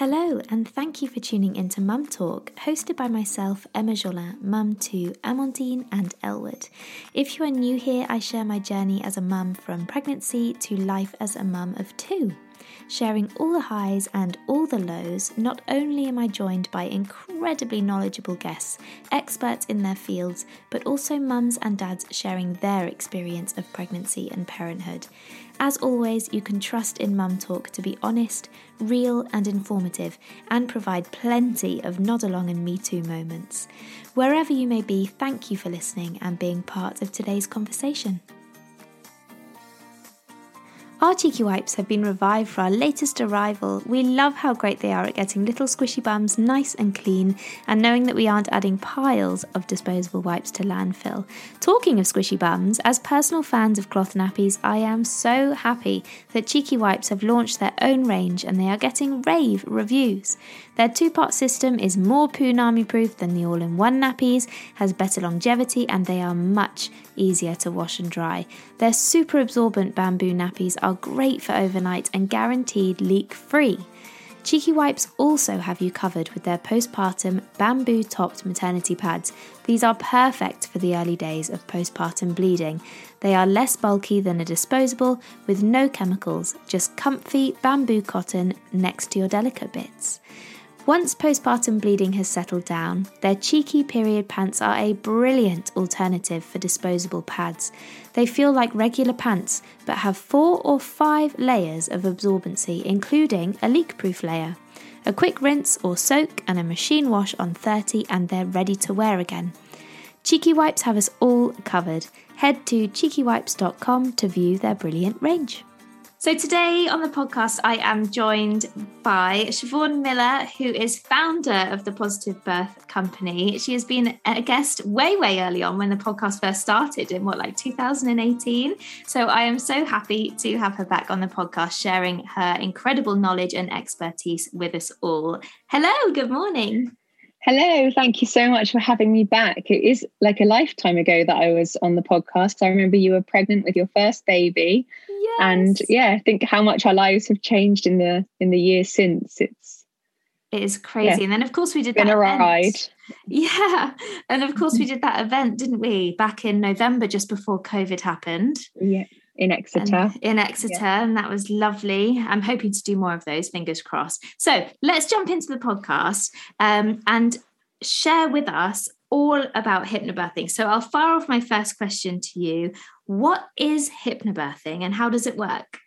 Hello, and thank you for tuning into Mum Talk, hosted by myself, Emma Jolin, mum to Amandine and Elwood. If you are new here, I share my journey as a mum from pregnancy to life as a mum of two. Sharing all the highs and all the lows, not only am I joined by incredibly knowledgeable guests, experts in their fields, but also mums and dads sharing their experience of pregnancy and parenthood. As always, you can trust in Mum Talk to be honest, real, and informative, and provide plenty of nod along and me too moments. Wherever you may be, thank you for listening and being part of today's conversation. Our cheeky wipes have been revived for our latest arrival. We love how great they are at getting little squishy bums nice and clean and knowing that we aren't adding piles of disposable wipes to landfill. Talking of squishy bums, as personal fans of cloth nappies, I am so happy that Cheeky Wipes have launched their own range and they are getting rave reviews. Their two part system is more Poonami proof than the all in one nappies, has better longevity, and they are much easier to wash and dry. Their super absorbent bamboo nappies are great for overnight and guaranteed leak free. Cheeky Wipes also have you covered with their postpartum bamboo topped maternity pads. These are perfect for the early days of postpartum bleeding. They are less bulky than a disposable with no chemicals, just comfy bamboo cotton next to your delicate bits. Once postpartum bleeding has settled down, their cheeky period pants are a brilliant alternative for disposable pads. They feel like regular pants but have four or five layers of absorbency, including a leak proof layer. A quick rinse or soak and a machine wash on 30, and they're ready to wear again. Cheeky Wipes have us all covered. Head to cheekywipes.com to view their brilliant range. So today on the podcast, I am joined by Siobhan Miller, who is founder of the Positive Birth Company. She has been a guest way, way early on when the podcast first started in what, like 2018. So I am so happy to have her back on the podcast, sharing her incredible knowledge and expertise with us all. Hello, good morning. Hello, thank you so much for having me back. It is like a lifetime ago that I was on the podcast. I remember you were pregnant with your first baby. Yes. And yeah, I think how much our lives have changed in the in the years since. It's it is crazy. Yeah. And then of course we did been that a event. ride. Yeah. And of course we did that event, didn't we, back in November just before COVID happened. Yeah in Exeter. And in Exeter, yeah. and that was lovely. I'm hoping to do more of those, fingers crossed. So let's jump into the podcast um, and share with us all about hypnobirthing. So I'll fire off my first question to you. What is hypnobirthing and how does it work?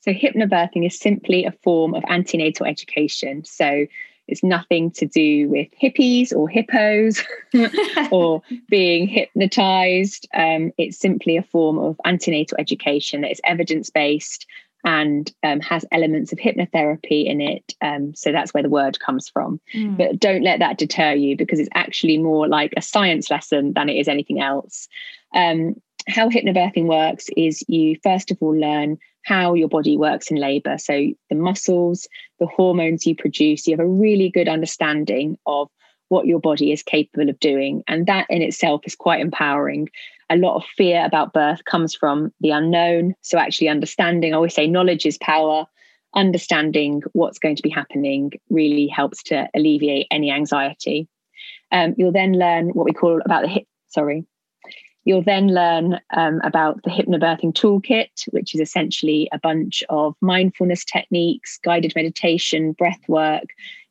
So, hypnobirthing is simply a form of antenatal education. So, it's nothing to do with hippies or hippos or being hypnotized. Um, it's simply a form of antenatal education that is evidence based and um, has elements of hypnotherapy in it. Um, so that's where the word comes from. Mm. But don't let that deter you because it's actually more like a science lesson than it is anything else. Um, how hypnobirthing works is you first of all learn how your body works in labor. So the muscles, the hormones you produce, you have a really good understanding of what your body is capable of doing. And that in itself is quite empowering. A lot of fear about birth comes from the unknown. So, actually, understanding, I always say knowledge is power. Understanding what's going to be happening really helps to alleviate any anxiety. Um, you'll then learn what we call about the hip, sorry, You'll then learn um, about the hypnobirthing toolkit, which is essentially a bunch of mindfulness techniques, guided meditation, breath work,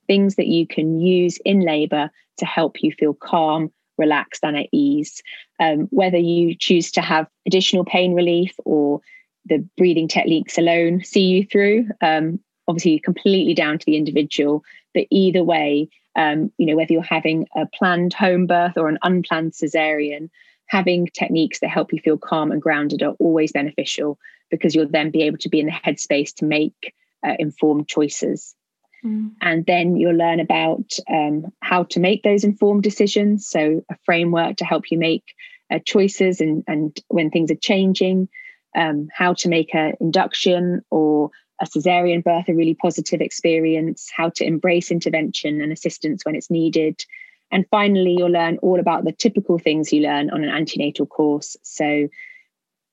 things that you can use in labor to help you feel calm, relaxed, and at ease. Um, whether you choose to have additional pain relief or the breathing techniques alone see you through, um, obviously completely down to the individual. But either way, um, you know, whether you're having a planned home birth or an unplanned cesarean, having techniques that help you feel calm and grounded are always beneficial because you'll then be able to be in the headspace to make uh, informed choices. Mm. And then you'll learn about um, how to make those informed decisions. So, a framework to help you make uh, choices and, and when things are changing, um, how to make an induction or a cesarean birth a really positive experience, how to embrace intervention and assistance when it's needed, and finally, you'll learn all about the typical things you learn on an antenatal course. So,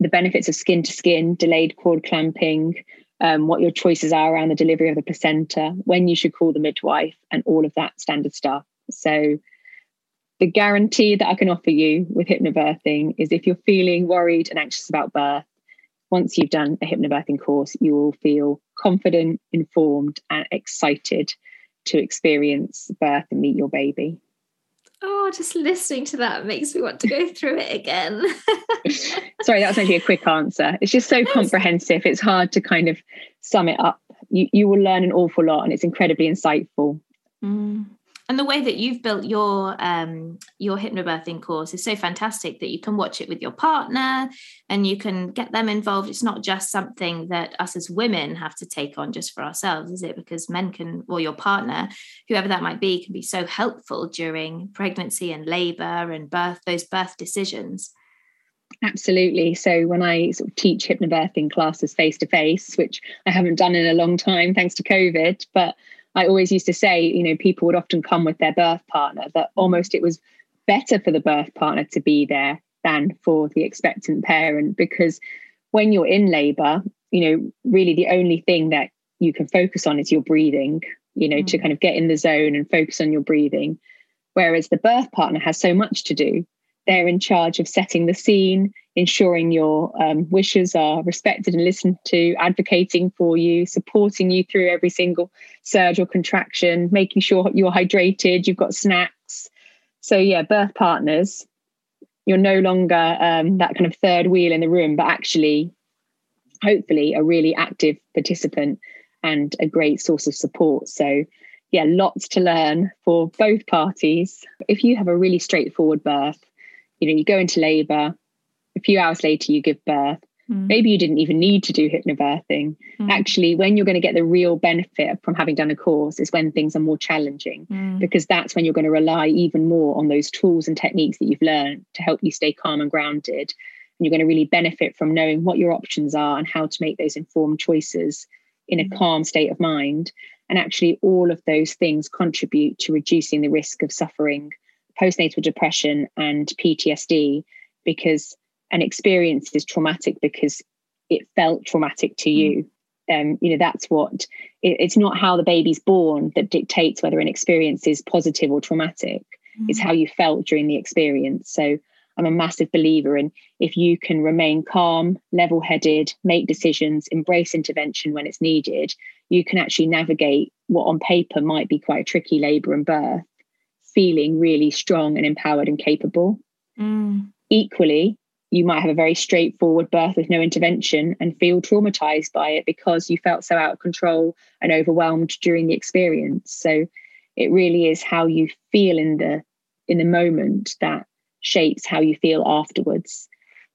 the benefits of skin to skin, delayed cord clamping, um, what your choices are around the delivery of the placenta, when you should call the midwife, and all of that standard stuff. So, the guarantee that I can offer you with hypnobirthing is if you're feeling worried and anxious about birth, once you've done a hypnobirthing course, you will feel confident, informed, and excited to experience birth and meet your baby. Oh, just listening to that makes me want to go through it again. Sorry, that was only a quick answer. It's just so comprehensive. It's hard to kind of sum it up. You you will learn an awful lot, and it's incredibly insightful. Mm and the way that you've built your um, your hypnobirthing course is so fantastic that you can watch it with your partner and you can get them involved. It's not just something that us as women have to take on just for ourselves is it? Because men can or your partner whoever that might be can be so helpful during pregnancy and labor and birth those birth decisions. Absolutely. So when I sort of teach hypnobirthing classes face to face, which I haven't done in a long time thanks to COVID, but I always used to say, you know, people would often come with their birth partner, that almost it was better for the birth partner to be there than for the expectant parent because when you're in labor, you know, really the only thing that you can focus on is your breathing, you know, mm. to kind of get in the zone and focus on your breathing. Whereas the birth partner has so much to do. They're in charge of setting the scene, ensuring your um, wishes are respected and listened to, advocating for you, supporting you through every single surge or contraction, making sure you're hydrated, you've got snacks. So, yeah, birth partners, you're no longer um, that kind of third wheel in the room, but actually, hopefully, a really active participant and a great source of support. So, yeah, lots to learn for both parties. If you have a really straightforward birth, you know, you go into labor, a few hours later you give birth mm. maybe you didn't even need to do hypnobirthing mm. actually when you're going to get the real benefit from having done a course is when things are more challenging mm. because that's when you're going to rely even more on those tools and techniques that you've learned to help you stay calm and grounded and you're going to really benefit from knowing what your options are and how to make those informed choices in a mm. calm state of mind and actually all of those things contribute to reducing the risk of suffering postnatal depression and PTSD because an experience is traumatic because it felt traumatic to you. Um, you know, that's what it, it's not how the baby's born that dictates whether an experience is positive or traumatic. Mm. It's how you felt during the experience. So I'm a massive believer in if you can remain calm, level headed, make decisions, embrace intervention when it's needed, you can actually navigate what on paper might be quite a tricky labour and birth, feeling really strong and empowered and capable. Mm. Equally, you might have a very straightforward birth with no intervention and feel traumatized by it because you felt so out of control and overwhelmed during the experience so it really is how you feel in the in the moment that shapes how you feel afterwards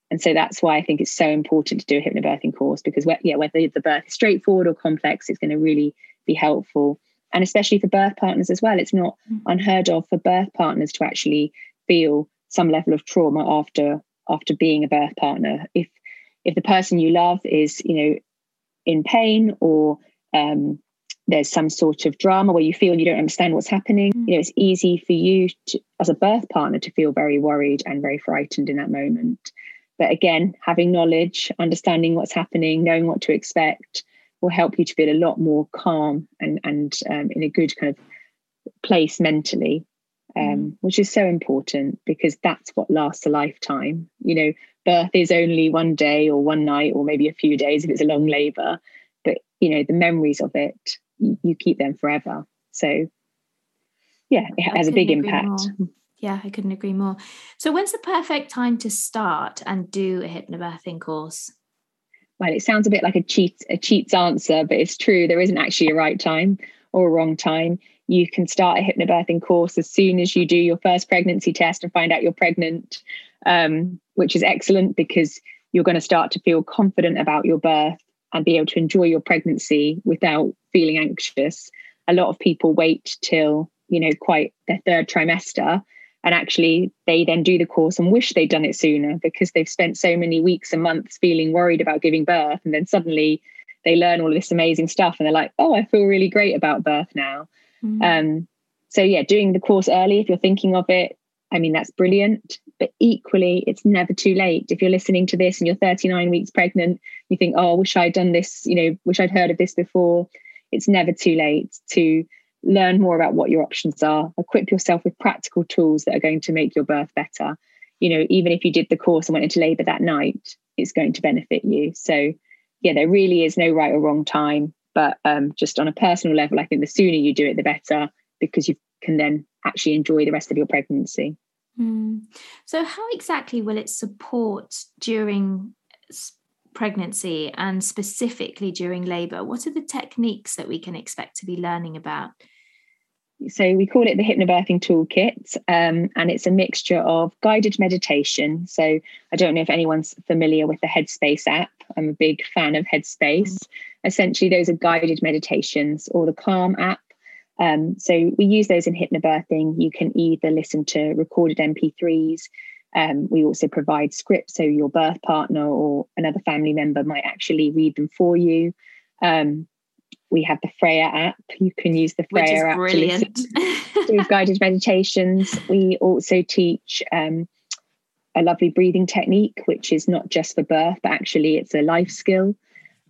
and so that's why i think it's so important to do a hypnobirthing course because yeah whether the birth is straightforward or complex it's going to really be helpful and especially for birth partners as well it's not mm. unheard of for birth partners to actually feel some level of trauma after after being a birth partner. If if the person you love is you know in pain or um, there's some sort of drama where you feel you don't understand what's happening you know it's easy for you to, as a birth partner to feel very worried and very frightened in that moment. But again having knowledge understanding what's happening knowing what to expect will help you to feel a lot more calm and and um, in a good kind of place mentally um, mm. which is so important because that's what lasts a lifetime. You know, birth is only one day or one night or maybe a few days if it's a long labor, but you know, the memories of it, you, you keep them forever. So, yeah, it has a big impact. More. Yeah, I couldn't agree more. So, when's the perfect time to start and do a hypnobirthing course? Well, it sounds a bit like a cheat a cheat's answer, but it's true. There isn't actually a right time or a wrong time you can start a hypnobirthing course as soon as you do your first pregnancy test and find out you're pregnant, um, which is excellent because you're going to start to feel confident about your birth and be able to enjoy your pregnancy without feeling anxious. A lot of people wait till, you know, quite their third trimester and actually they then do the course and wish they'd done it sooner because they've spent so many weeks and months feeling worried about giving birth and then suddenly they learn all of this amazing stuff and they're like oh i feel really great about birth now Mm-hmm. Um, so yeah, doing the course early if you're thinking of it, I mean that's brilliant. But equally, it's never too late. If you're listening to this and you're 39 weeks pregnant, you think, oh, I wish I'd done this, you know, wish I'd heard of this before. It's never too late to learn more about what your options are, equip yourself with practical tools that are going to make your birth better. You know, even if you did the course and went into labor that night, it's going to benefit you. So, yeah, there really is no right or wrong time. But um, just on a personal level, I think the sooner you do it, the better because you can then actually enjoy the rest of your pregnancy. Mm. So, how exactly will it support during pregnancy and specifically during labour? What are the techniques that we can expect to be learning about? So, we call it the Hypnobirthing Toolkit, um, and it's a mixture of guided meditation. So, I don't know if anyone's familiar with the Headspace app. I'm a big fan of Headspace. Mm. Essentially, those are guided meditations, or the Calm app um, so we use those in hypnobirthing. You can either listen to recorded MP3s. Um, we also provide scripts, so your birth partner or another family member might actually read them for you. Um, we have the Freya app. You can use the Freya app brilliant. to listen to guided meditations. We also teach um, a lovely breathing technique, which is not just for birth, but actually it's a life skill.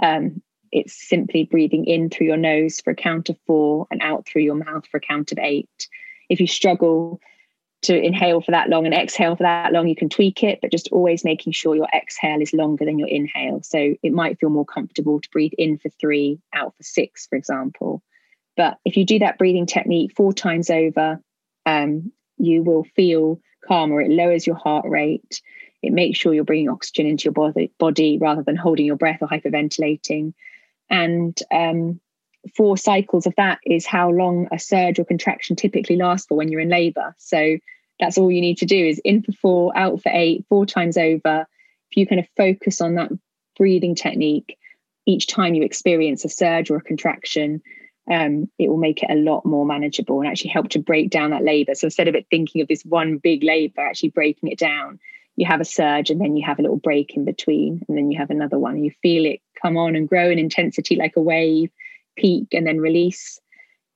Um, it's simply breathing in through your nose for a count of four and out through your mouth for a count of eight. If you struggle to inhale for that long and exhale for that long, you can tweak it, but just always making sure your exhale is longer than your inhale. So it might feel more comfortable to breathe in for three, out for six, for example. But if you do that breathing technique four times over, um, you will feel calmer. It lowers your heart rate. It makes sure you're bringing oxygen into your body, body rather than holding your breath or hyperventilating. And um, four cycles of that is how long a surge or contraction typically lasts for when you're in labor. So that's all you need to do is in for four, out for eight, four times over. If you kind of focus on that breathing technique each time you experience a surge or a contraction, um, it will make it a lot more manageable and actually help to break down that labor. So instead of it thinking of this one big labor, actually breaking it down, you have a surge and then you have a little break in between, and then you have another one. You feel it come on and grow in intensity like a wave, peak, and then release.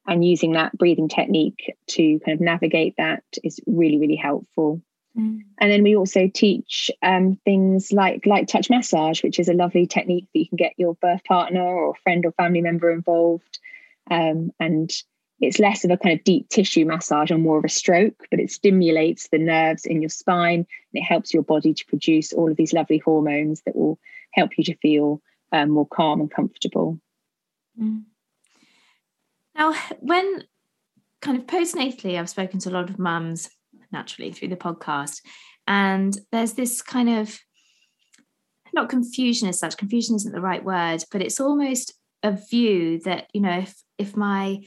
And using that breathing technique to kind of navigate that is really, really helpful. Mm. And then we also teach um, things like light touch massage, which is a lovely technique that you can get your birth partner or friend or family member involved. Um, and it's less of a kind of deep tissue massage and more of a stroke, but it stimulates the nerves in your spine and it helps your body to produce all of these lovely hormones that will help you to feel um, more calm and comfortable. Mm. Now, when kind of postnatally, I've spoken to a lot of mums naturally through the podcast, and there's this kind of not confusion as such, confusion isn't the right word, but it's almost a view that, you know, if if my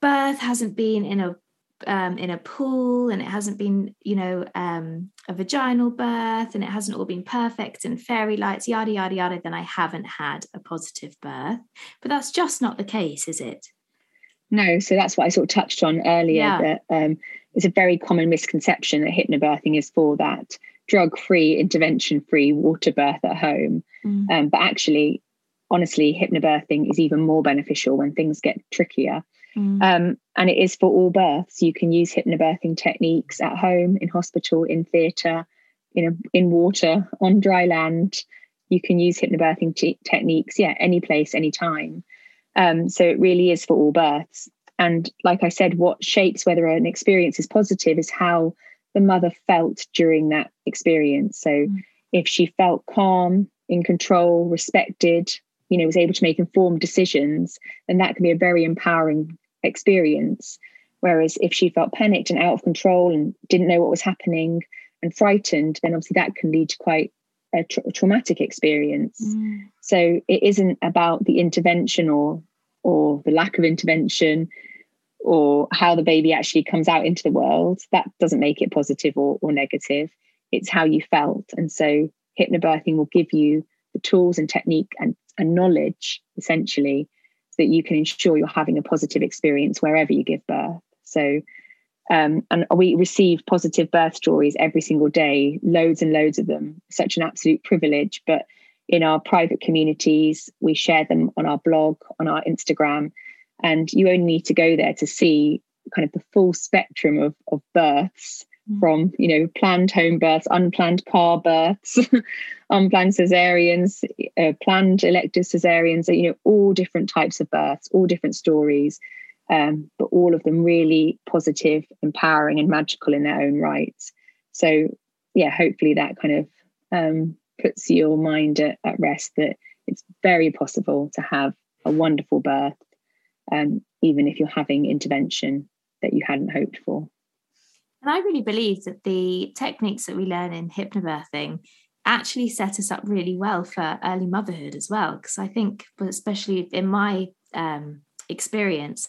birth hasn't been in a um, in a pool and it hasn't been you know um, a vaginal birth and it hasn't all been perfect and fairy lights yada yada yada then i haven't had a positive birth but that's just not the case is it no so that's what i sort of touched on earlier yeah. that um, it's a very common misconception that hypnobirthing is for that drug free intervention free water birth at home mm. um, but actually honestly hypnobirthing is even more beneficial when things get trickier Mm. Um, and it is for all births. You can use hypnobirthing techniques at home, in hospital, in theatre, in a, in water, on dry land. You can use hypnobirthing t- techniques, yeah, any place, any time. Um, so it really is for all births. And like I said, what shapes whether an experience is positive is how the mother felt during that experience. So mm. if she felt calm, in control, respected, you know, was able to make informed decisions, then that can be a very empowering experience. Whereas if she felt panicked and out of control and didn't know what was happening and frightened, then obviously that can lead to quite a tra- traumatic experience. Mm. So it isn't about the intervention or or the lack of intervention or how the baby actually comes out into the world. That doesn't make it positive or, or negative. It's how you felt. And so hypnobirthing will give you the tools and technique and, and knowledge essentially that you can ensure you're having a positive experience wherever you give birth. So, um, and we receive positive birth stories every single day, loads and loads of them. Such an absolute privilege. But in our private communities, we share them on our blog, on our Instagram, and you only need to go there to see kind of the full spectrum of, of births. From you know planned home births unplanned car births unplanned cesareans uh, planned elective cesareans you know all different types of births all different stories um, but all of them really positive empowering and magical in their own right so yeah hopefully that kind of um, puts your mind at, at rest that it's very possible to have a wonderful birth um, even if you're having intervention that you hadn't hoped for. And I really believe that the techniques that we learn in hypnobirthing actually set us up really well for early motherhood as well. Because I think, especially in my um, experience,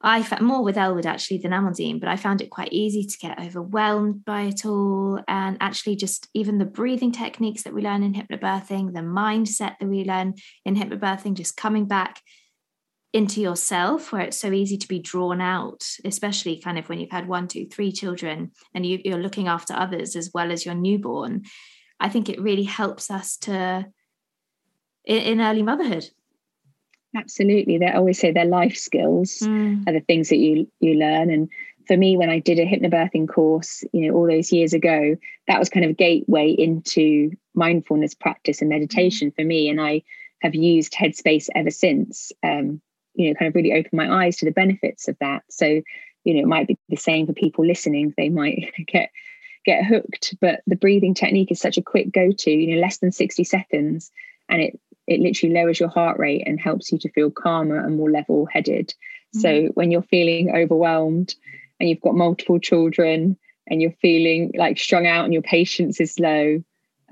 I found more with Elwood actually than Amandine, but I found it quite easy to get overwhelmed by it all. And actually, just even the breathing techniques that we learn in hypnobirthing, the mindset that we learn in hypnobirthing, just coming back into yourself where it's so easy to be drawn out especially kind of when you've had one two three children and you, are looking after others as well as your newborn i think it really helps us to in, early motherhood. Absolutely. They always say their life skills mm. are the things that you you learn. And for me when i did a hypnobirthing course you know all those years ago that was kind of a gateway into mindfulness practice and meditation mm. for me. And i have used headspace ever since. Um, you know kind of really opened my eyes to the benefits of that. So you know it might be the same for people listening. They might get get hooked but the breathing technique is such a quick go to you know less than 60 seconds and it it literally lowers your heart rate and helps you to feel calmer and more level headed mm-hmm. so when you're feeling overwhelmed and you've got multiple children and you're feeling like strung out and your patience is low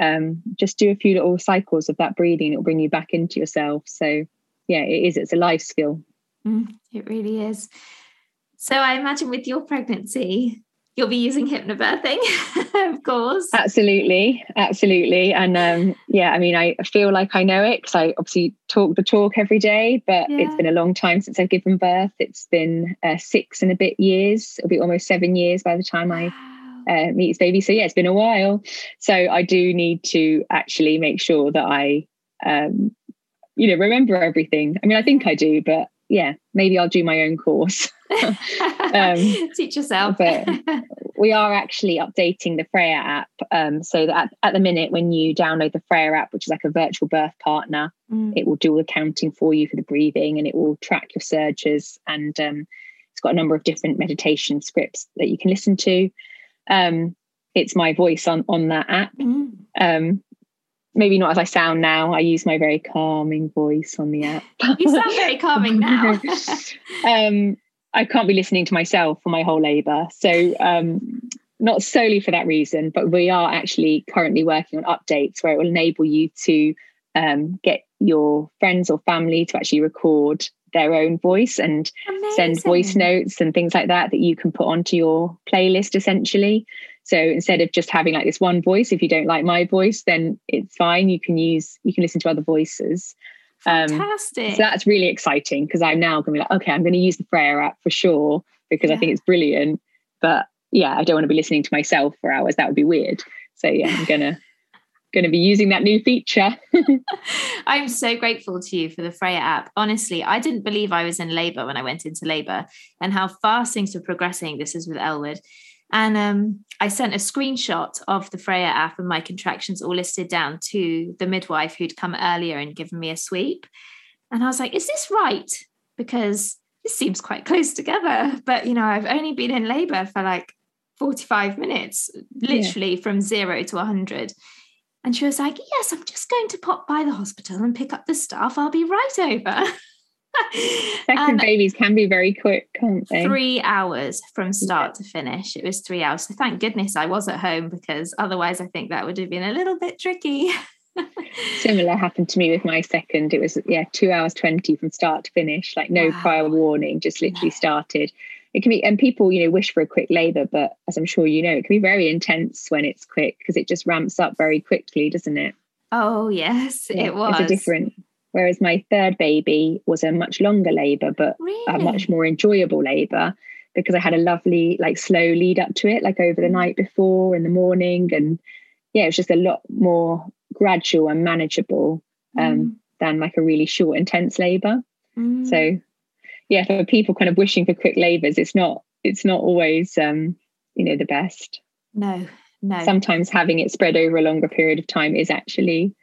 um, just do a few little cycles of that breathing. It'll bring you back into yourself. So yeah, it is. It's a life skill. Mm, it really is. So I imagine with your pregnancy, you'll be using hypnobirthing, of course. Absolutely, absolutely. And um, yeah, I mean, I feel like I know it because I obviously talk the talk every day. But yeah. it's been a long time since I've given birth. It's been uh, six and a bit years. It'll be almost seven years by the time I. Uh, meet his baby so yeah it's been a while so i do need to actually make sure that i um, you know remember everything. I mean i think i do but yeah maybe i'll do my own course. Um, teach yourself. but we are actually updating the freya app um, so that at, at, the minute when you download the freya app which is like a virtual birth partner mm. it will do all the counting for you for the breathing and it will track your surges and um, it's got a number of different meditation scripts that you can listen to. Um, it's my voice on on that app. Mm. Maybe not as I sound now. I use my very calming voice on the app. you sound very calming now. um, I can't be listening to myself for my whole labour. So um, not solely for that reason, but we are actually currently working on updates where it will enable you to um, get your friends or family to actually record their own voice and Amazing. send voice notes and things like that that you can put onto your playlist essentially. So instead of just having like this one voice, if you don't like my voice, then it's fine. You can use, you can listen to other voices. Fantastic. Um, so that's really exciting because I'm now going to be like, okay, I'm going to use the Freya app for sure because yeah. I think it's brilliant. But yeah, I don't want to be listening to myself for hours. That would be weird. So yeah, I'm gonna going to be using that new feature. I'm so grateful to you for the Freya app. Honestly, I didn't believe I was in labor when I went into labor and how fast things were progressing. This is with Elwood. And um, I sent a screenshot of the Freya app and my contractions all listed down to the midwife who'd come earlier and given me a sweep. And I was like, is this right? Because this seems quite close together. But, you know, I've only been in labor for like 45 minutes, literally yeah. from zero to 100. And she was like, Yes, I'm just going to pop by the hospital and pick up the stuff. I'll be right over. Second babies can be very quick, can't they? Three hours from start yeah. to finish. It was three hours. So thank goodness I was at home because otherwise I think that would have been a little bit tricky. Similar happened to me with my second. It was yeah, two hours twenty from start to finish, like no wow. prior warning, just literally no. started. It can be, and people, you know, wish for a quick labour, but as I'm sure you know, it can be very intense when it's quick because it just ramps up very quickly, doesn't it? Oh yes, yeah, it was. It's a different Whereas my third baby was a much longer labour, but really? a much more enjoyable labour because I had a lovely, like, slow lead up to it, like over the mm. night before in the morning. And yeah, it was just a lot more gradual and manageable um, mm. than like a really short, intense labour. Mm. So yeah, for people kind of wishing for quick labours, it's not it's not always um, you know the best no no sometimes having it spread over a longer period of time is actually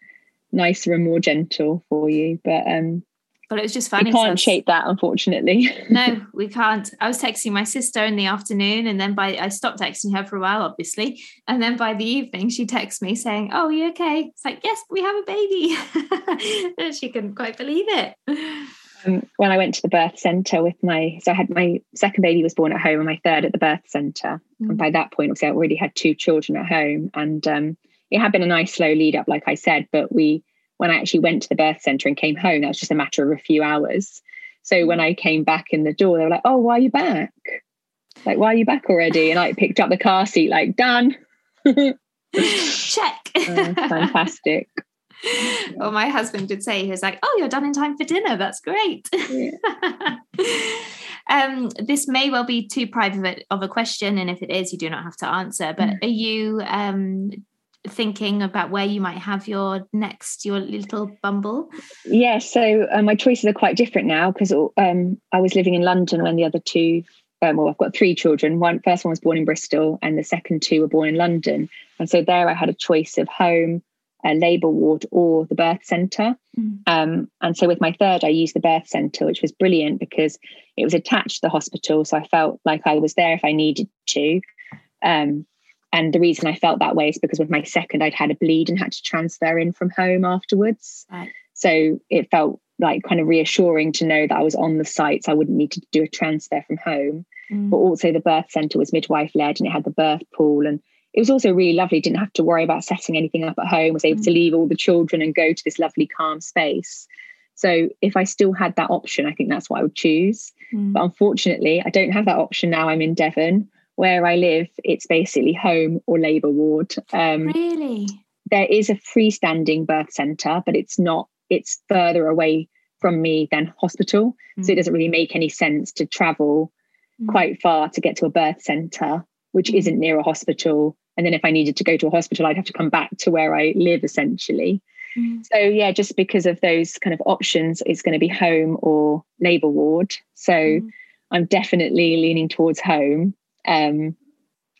nicer and more gentle for you but um but it was just funny. We can't shape that, unfortunately. no, we can't. I was texting my sister in the afternoon, and then by I stopped texting her for a while, obviously, and then by the evening she texts me saying, "Oh, you okay?" It's like, "Yes, we have a baby," she couldn't quite believe it. Um, when I went to the birth centre with my, so I had my second baby was born at home and my third at the birth centre, mm. and by that point, obviously, I already had two children at home, and um, it had been a nice slow lead up, like I said, but we when I actually went to the birth center and came home, that was just a matter of a few hours. So when I came back in the door, they were like, "Oh, why are you back? Like, why are you back already?" And I picked up the car seat, like, done. Check. uh, fantastic. Well, my husband did say he was like, "Oh, you're done in time for dinner. That's great." Yeah. um, this may well be too private of a question, and if it is, you do not have to answer. But mm. are you um, thinking about where you might have your next your little bumble yeah so uh, my choices are quite different now because um, i was living in london when the other two um, well i've got three children one first one was born in bristol and the second two were born in london and so there i had a choice of home a labour ward or the birth centre mm. um, and so with my third i used the birth centre which was brilliant because it was attached to the hospital so i felt like i was there if i needed to um, and the reason I felt that way is because with my second, I'd had a bleed and had to transfer in from home afterwards. Right. So it felt like kind of reassuring to know that I was on the site, so I wouldn't need to do a transfer from home. Mm. But also, the birth centre was midwife led and it had the birth pool. And it was also really lovely. Didn't have to worry about setting anything up at home, was able mm. to leave all the children and go to this lovely, calm space. So if I still had that option, I think that's what I would choose. Mm. But unfortunately, I don't have that option now. I'm in Devon where I live, it's basically home or labour ward. Um, really? There is a freestanding birth centre, but it's not, it's further away from me than hospital. Mm. So it mm. doesn't really make any sense to travel mm. quite far to get to a birth centre, which mm. isn't near a hospital. And then if I needed to go to a hospital, I'd have to come back to where I live essentially. Mm. So yeah, just because of those kind of options, it's going to be home or labour ward. So mm. I'm definitely leaning towards home um,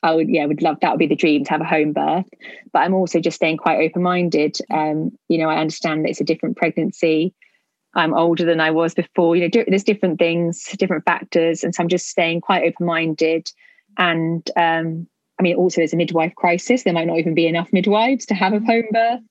I would, yeah, would love that would be the dream to have a home birth. But I'm also just staying quite open minded. Um, you know, I understand that it's a different pregnancy. I'm older than I was before. You know, there's different things, different factors, and so I'm just staying quite open minded. And um, I mean, also there's a midwife crisis. There might not even be enough midwives to have a home birth.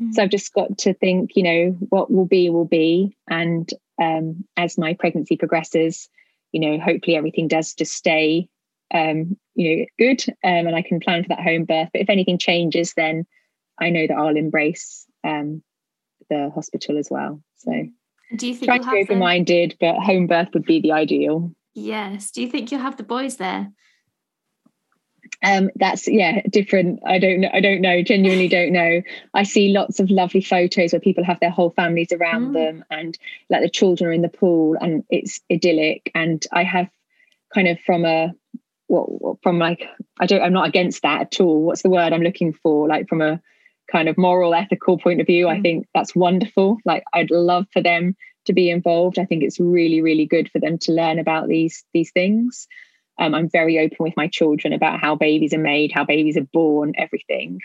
Mm-hmm. So I've just got to think, you know, what will be will be. And um, as my pregnancy progresses, you know, hopefully everything does just stay um, you know, good, um, and I can plan for that home birth. But if anything changes, then I know that I'll embrace um, the hospital as well. So, do you think trying to be open minded, but home birth would be the ideal. Yes. Do you think you'll have the boys there? Um that's yeah different i don't know i don't know genuinely don't know i see lots of lovely photos where people have their whole families around mm. them and like the children are in the pool and it's idyllic and i have kind of from a what from like I don't I'm not against that at all. What's the word I'm looking for? Like from a kind of moral ethical point of view, mm. I think that's wonderful. Like I'd love for them to be involved. I think it's really really good for them to learn about these these things. Um, I'm very open with my children about how babies are made, how babies are born, everything.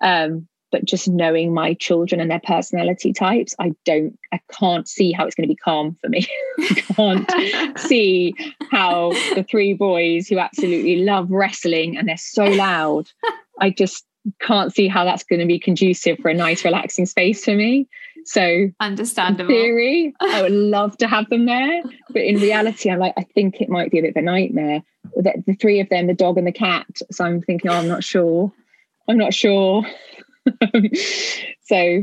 Um, but just knowing my children and their personality types i don't i can't see how it's going to be calm for me i can't see how the three boys who absolutely love wrestling and they're so loud i just can't see how that's going to be conducive for a nice relaxing space for me so understandable in theory i would love to have them there but in reality i'm like i think it might be a bit of a nightmare the, the three of them the dog and the cat so i'm thinking oh i'm not sure i'm not sure so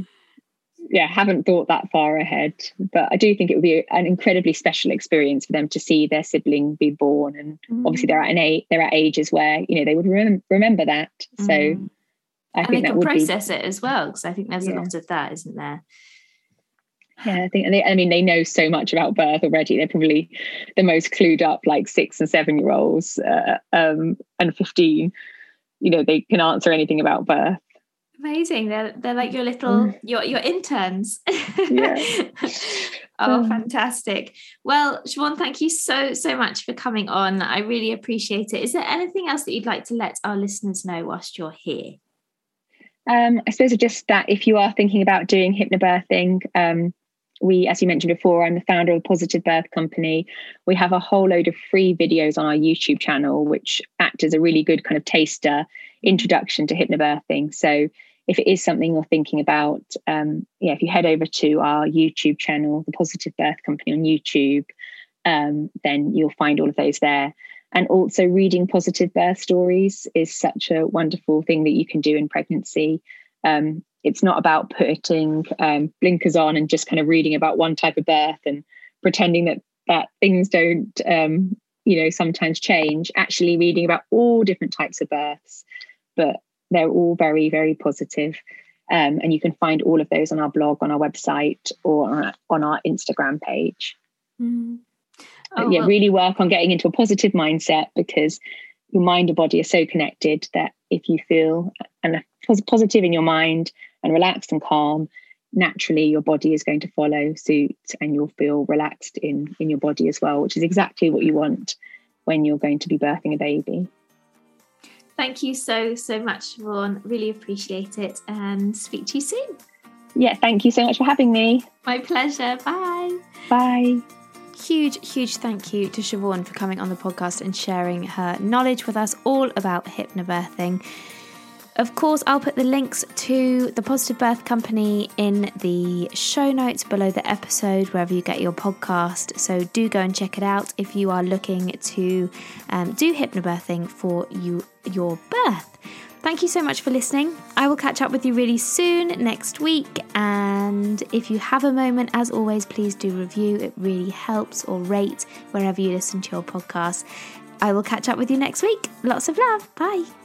yeah, haven't thought that far ahead, but I do think it would be an incredibly special experience for them to see their sibling be born, and mm. obviously they're at an age they're at ages where you know they would rem- remember that. So mm. I and think they can process be, it as well because I think there's yeah. a lot of that, isn't there? Yeah, I think, they, I mean, they know so much about birth already. They're probably the most clued up, like six and seven year olds, uh, um, and fifteen. You know, they can answer anything about birth. Amazing. They're they're like your little mm. your your interns. yeah. Oh, fantastic. Well, Siobhan, thank you so, so much for coming on. I really appreciate it. Is there anything else that you'd like to let our listeners know whilst you're here? Um, I suppose just that if you are thinking about doing hypnobirthing, um, we, as you mentioned before, I'm the founder of Positive Birth Company. We have a whole load of free videos on our YouTube channel, which act as a really good kind of taster introduction to hypnobirthing. So if it is something you're thinking about, um, yeah, if you head over to our YouTube channel, the Positive Birth Company on YouTube, um, then you'll find all of those there. And also, reading positive birth stories is such a wonderful thing that you can do in pregnancy. Um, it's not about putting um, blinkers on and just kind of reading about one type of birth and pretending that that things don't, um, you know, sometimes change. Actually, reading about all different types of births, but they're all very, very positive. Um, and you can find all of those on our blog, on our website, or on our, Instagram page. Mm. Oh, yeah, well. really work on getting into a positive mindset because your mind and body are so connected that if you feel and positive in your mind and relaxed and calm, naturally your body is going to follow suit and you'll feel relaxed in in your body as well, which is exactly what you want when you're going to be birthing a baby. Thank you so so much, Siobhan. Really appreciate it and speak to you soon. Yeah, thank you so much for having me. My pleasure. Bye. Bye. Huge, huge thank you to Siobhan for coming on the podcast and sharing her knowledge with us all about hypnobirthing. Of course, I'll put the links to the Positive Birth Company in the show notes below the episode, wherever you get your podcast. So do go and check it out if you are looking to um, do hypnobirthing for you your birth. Thank you so much for listening. I will catch up with you really soon next week. And if you have a moment, as always, please do review. It really helps or rate wherever you listen to your podcast. I will catch up with you next week. Lots of love. Bye.